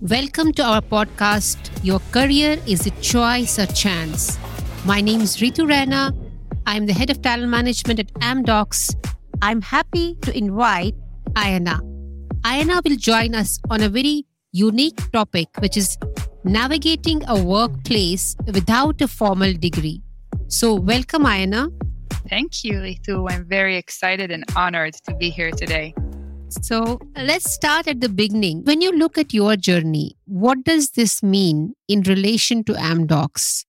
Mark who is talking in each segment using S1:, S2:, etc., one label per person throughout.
S1: Welcome to our podcast, Your Career is a Choice or Chance. My name is Reetu Raina. I'm the head of talent management at Amdocs. I'm happy to invite Ayana. Ayana will join us on a very unique topic, which is navigating a workplace without a formal degree. So, welcome, Ayana.
S2: Thank you, Reetu. I'm very excited and honored to be here today.
S1: So let's start at the beginning. When you look at your journey, what does this mean in relation to Amdocs?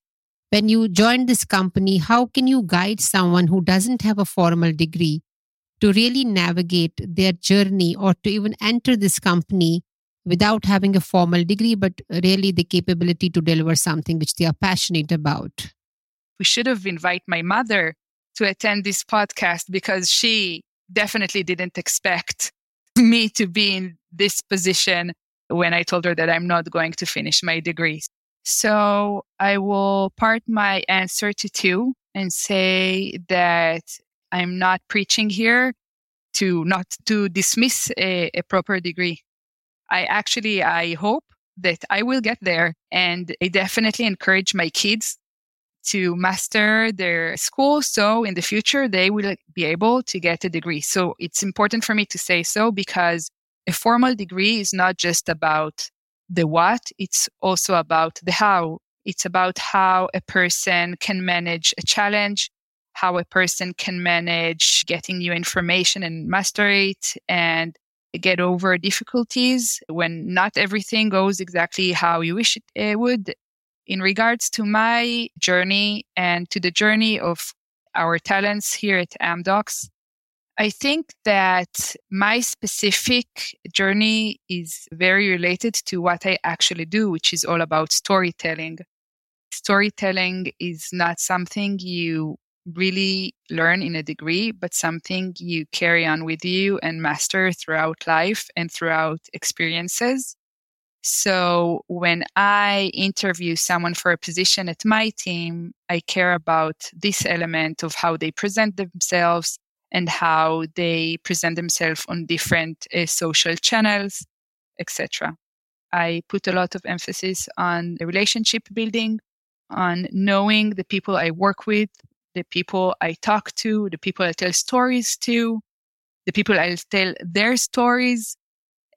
S1: When you joined this company, how can you guide someone who doesn't have a formal degree to really navigate their journey or to even enter this company without having a formal degree, but really the capability to deliver something which they are passionate about?
S2: We should have invited my mother to attend this podcast because she definitely didn't expect me to be in this position when I told her that I'm not going to finish my degree. So I will part my answer to two and say that I'm not preaching here to not to dismiss a, a proper degree. I actually, I hope that I will get there and I definitely encourage my kids to master their school. So in the future, they will be able to get a degree. So it's important for me to say so because a formal degree is not just about the what, it's also about the how. It's about how a person can manage a challenge, how a person can manage getting new information and master it and get over difficulties when not everything goes exactly how you wish it would in regards to my journey and to the journey of our talents here at Amdocs, I think that my specific journey is very related to what I actually do, which is all about storytelling. Storytelling is not something you really learn in a degree, but something you carry on with you and master throughout life and throughout experiences. So when I interview someone for a position at my team, I care about this element of how they present themselves and how they present themselves on different uh, social channels, etc. I put a lot of emphasis on the relationship building, on knowing the people I work with, the people I talk to, the people I tell stories to, the people I tell their stories,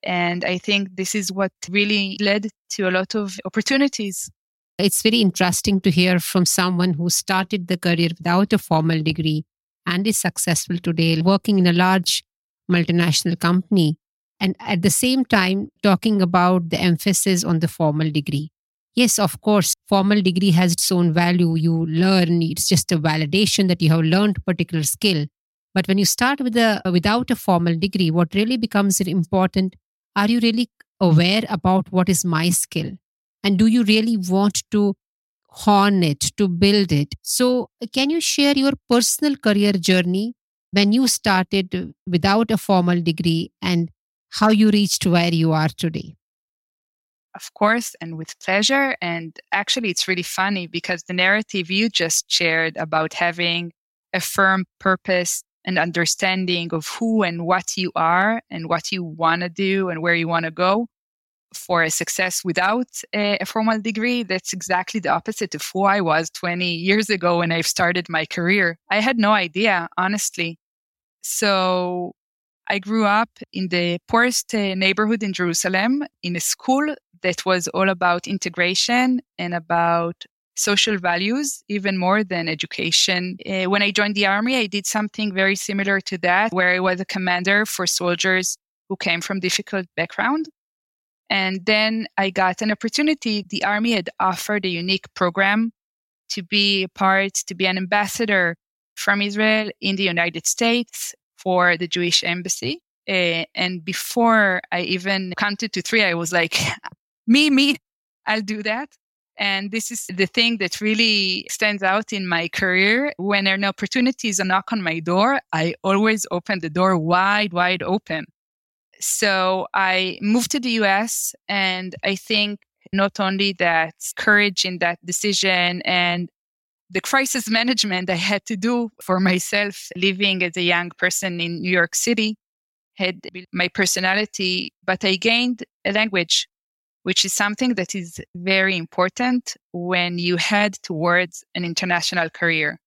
S2: and I think this is what really led to a lot of opportunities.
S1: It's very interesting to hear from someone who started the career without a formal degree and is successful today, working in a large multinational company. And at the same time, talking about the emphasis on the formal degree. Yes, of course, formal degree has its own value. You learn, it's just a validation that you have learned particular skill. But when you start with a without a formal degree, what really becomes important are you really aware about what is my skill? And do you really want to hone it, to build it? So, can you share your personal career journey when you started without a formal degree and how you reached where you are today?
S2: Of course, and with pleasure. And actually, it's really funny because the narrative you just shared about having a firm purpose and understanding of who and what you are and what you want to do and where you want to go for a success without a, a, formal degree, that's exactly the opposite of who I was 20 years ago when I started my career. I had no idea, honestly. So I grew up in the poorest uh, neighborhood in Jerusalem in a school that was all about integration and about social values even more than education. Uh, when I joined the army, I did something very similar to that, where I was a commander for soldiers who came from difficult background. And then I got an opportunity. The army had offered a unique program to be a part, to be an ambassador from Israel in the United States for the Jewish embassy. Uh, and before I even counted to three, I was like, me, me, I'll do that. And this is the thing that really stands out in my career. When an opportunity is a knock on my door, I always open the door wide, wide open. So I moved to the US and I think not only that courage in that decision and the crisis management I had to do for myself living as a young person in New York City had my personality, but I gained a language, which is something that is very important when you head towards an international career.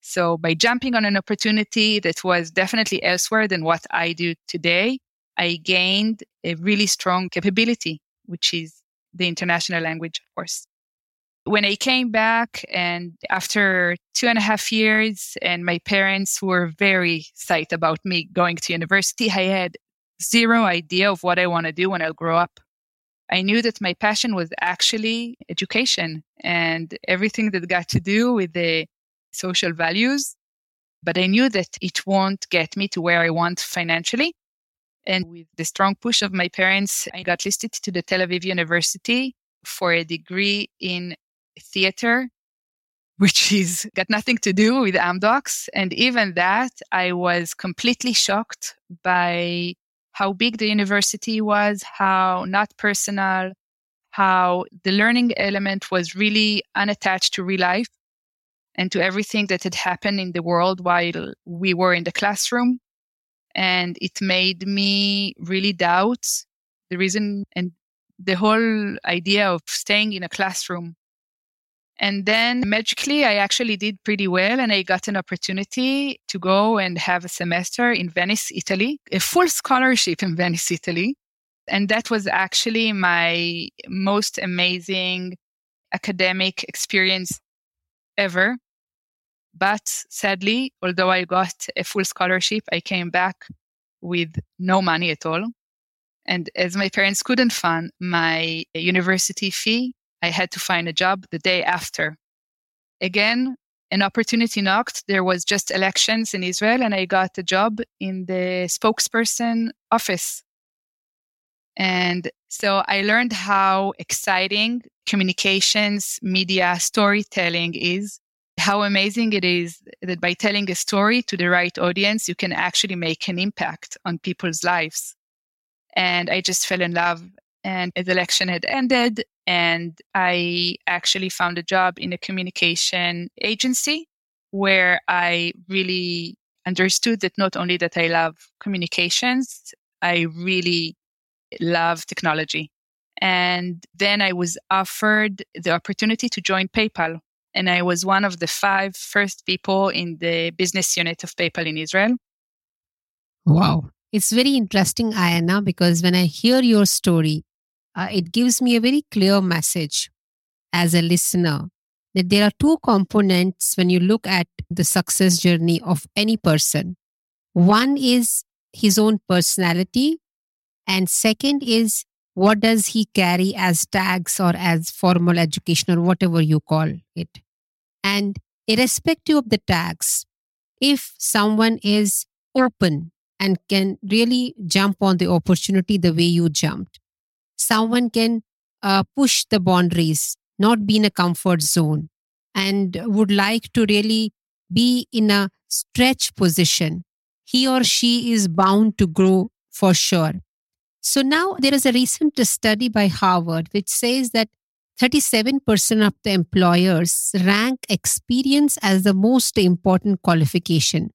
S2: So by jumping on an opportunity that was definitely elsewhere than what I do today, I gained a really strong capability, which is the international language, of course when I came back and after two and a half years and my parents were very psyched about me going to university, I had zero idea of what I want to do when I'll grow up. I knew that my passion was actually education and everything that got to do with the social values. But I knew that it won't get me to where I want financially. And with the strong push of my parents, I got listed to the Tel Aviv University for a degree in theater, which is got nothing to do with Amdocs. And even that, I was completely shocked by how big the university was, how not personal, how the learning element was really unattached to real life and to everything that had happened in the world while we were in the classroom. And it made me really doubt the reason and the whole idea of staying in a classroom and then magically, I actually did pretty well and I got an opportunity to go and have a semester in Venice, Italy, a full scholarship in Venice, Italy. And that was actually my most amazing academic experience ever. But sadly, although I got a full scholarship, I came back with no money at all. And as my parents couldn't fund my university fee, I had to find a job the day after. Again, an opportunity knocked. There was just elections in Israel and I got a job in the spokesperson office. And so I learned how exciting communications, media, storytelling is, how amazing it is that by telling a story to the right audience, you can actually make an impact on people's lives. And I just fell in love. And the election had ended and I actually found a job in a communication agency where I really understood that not only that I love communications, I really love technology. And then I was offered the opportunity to join PayPal. And I was one of the five first people in the business unit of PayPal in Israel.
S1: Wow. It's very interesting, Ayana, because when I hear your story, uh, it gives me a very clear message as a listener that there are two components when you look at the success journey of any person. One is his own personality, and second is what does he carry as tags or as formal education or whatever you call it. And irrespective of the tags, if someone is open and can really jump on the opportunity the way you jumped, someone can uh, push the boundaries, not be in a comfort zone, and would like to really be in a stretch position, he or she is bound to grow for sure. So now there is a recent study by Harvard which says that 37% of the employers rank experience as the most important qualification.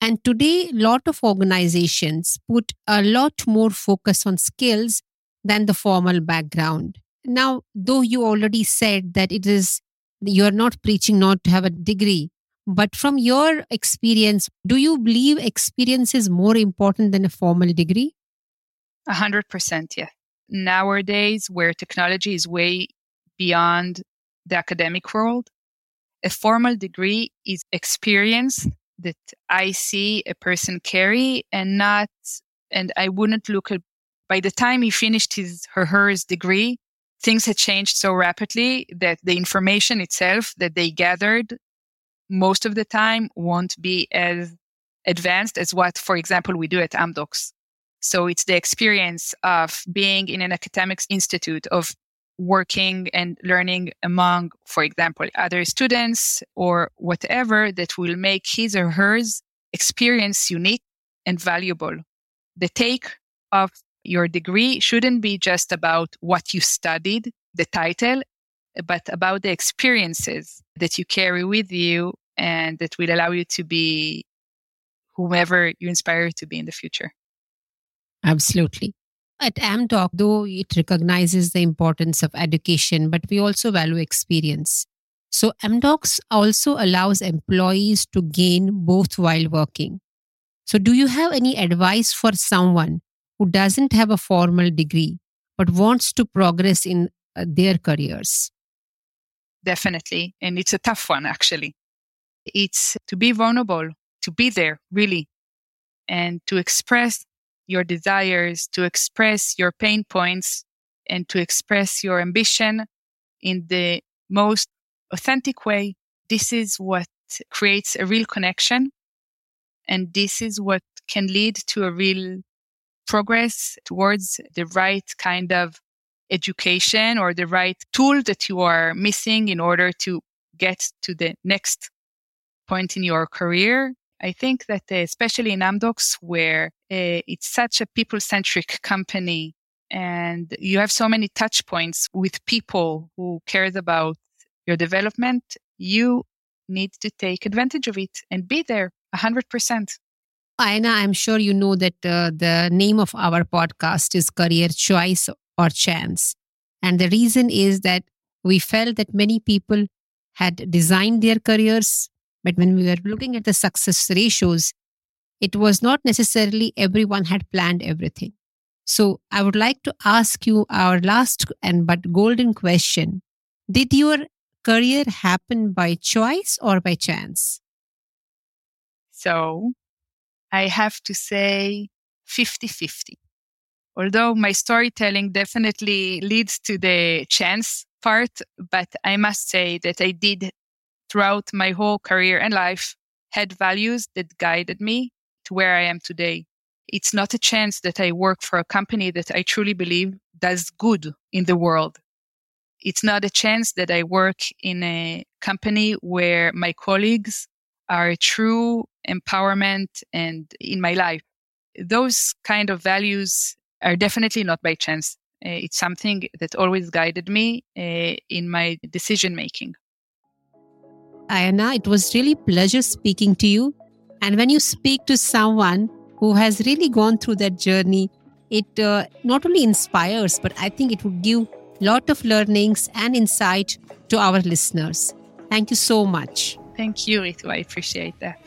S1: And today, a lot of organizations put a lot more focus on skills than the formal background. Now, though you already said that it is, you're not preaching not to have a degree, but from your experience, do you believe experience is more important than a formal degree?
S2: A hundred percent, yeah. Nowadays, where technology is way beyond the academic world, a formal degree is experience that I see a person carry and not, and I wouldn't look at by the time he finished his her degree, things had changed so rapidly that the information itself that they gathered most of the time won't be as advanced as what, for example, we do at Amdocs. So it's the experience of being in an academic institute, of working and learning among, for example, other students or whatever that will make his or hers experience unique and valuable. The take of Your degree shouldn't be just about what you studied, the title, but about the experiences that you carry with you and that will allow you to be whomever you inspire to be in the future.
S1: Absolutely. At Amdoc, though it recognizes the importance of education, but we also value experience. So Amdocs also allows employees to gain both while working. So do you have any advice for someone who doesn't have a formal degree but wants to progress in uh, their careers?
S2: Definitely. And it's a tough one, actually. It's to be vulnerable, to be there, really, and to express your desires, to express your pain points, and to express your ambition in the most authentic way. This is what creates a real connection. And this is what can lead to a real progress towards the right kind of education or the right tool that you are missing in order to get to the next point in your career. I think that uh, especially in Amdocs, where uh, it's such a people centric company and you have so many touch points with people who cares about your development, you need to take advantage of it and be there 100%.
S1: Ayana, I'm sure you know that uh, the name of our podcast is Career Choice or Chance. And the reason is that we felt that many people had designed their careers, but when we were looking at the success ratios, it was not necessarily everyone had planned everything. So I would like to ask you our last and but golden question. Did your career happen by choice or by chance?
S2: So I have to say 50 50. Although my storytelling definitely leads to the chance part, but I must say that I did throughout my whole career and life had values that guided me to where I am today. It's not a chance that I work for a company that I truly believe does good in the world it's not a chance that I work in a company where my colleagues are true empowerment and in my life. Those kind of values are definitely not by chance. Uh, it's something that always guided me uh, in my decision making.
S1: Ayana, it was really pleasure speaking to you. And when you speak to someone who has really gone through that journey, it uh, not only inspires, but I think it would give lot of learnings and insight to our listeners. Thank you so much.
S2: Thank you, Reetu. I appreciate that.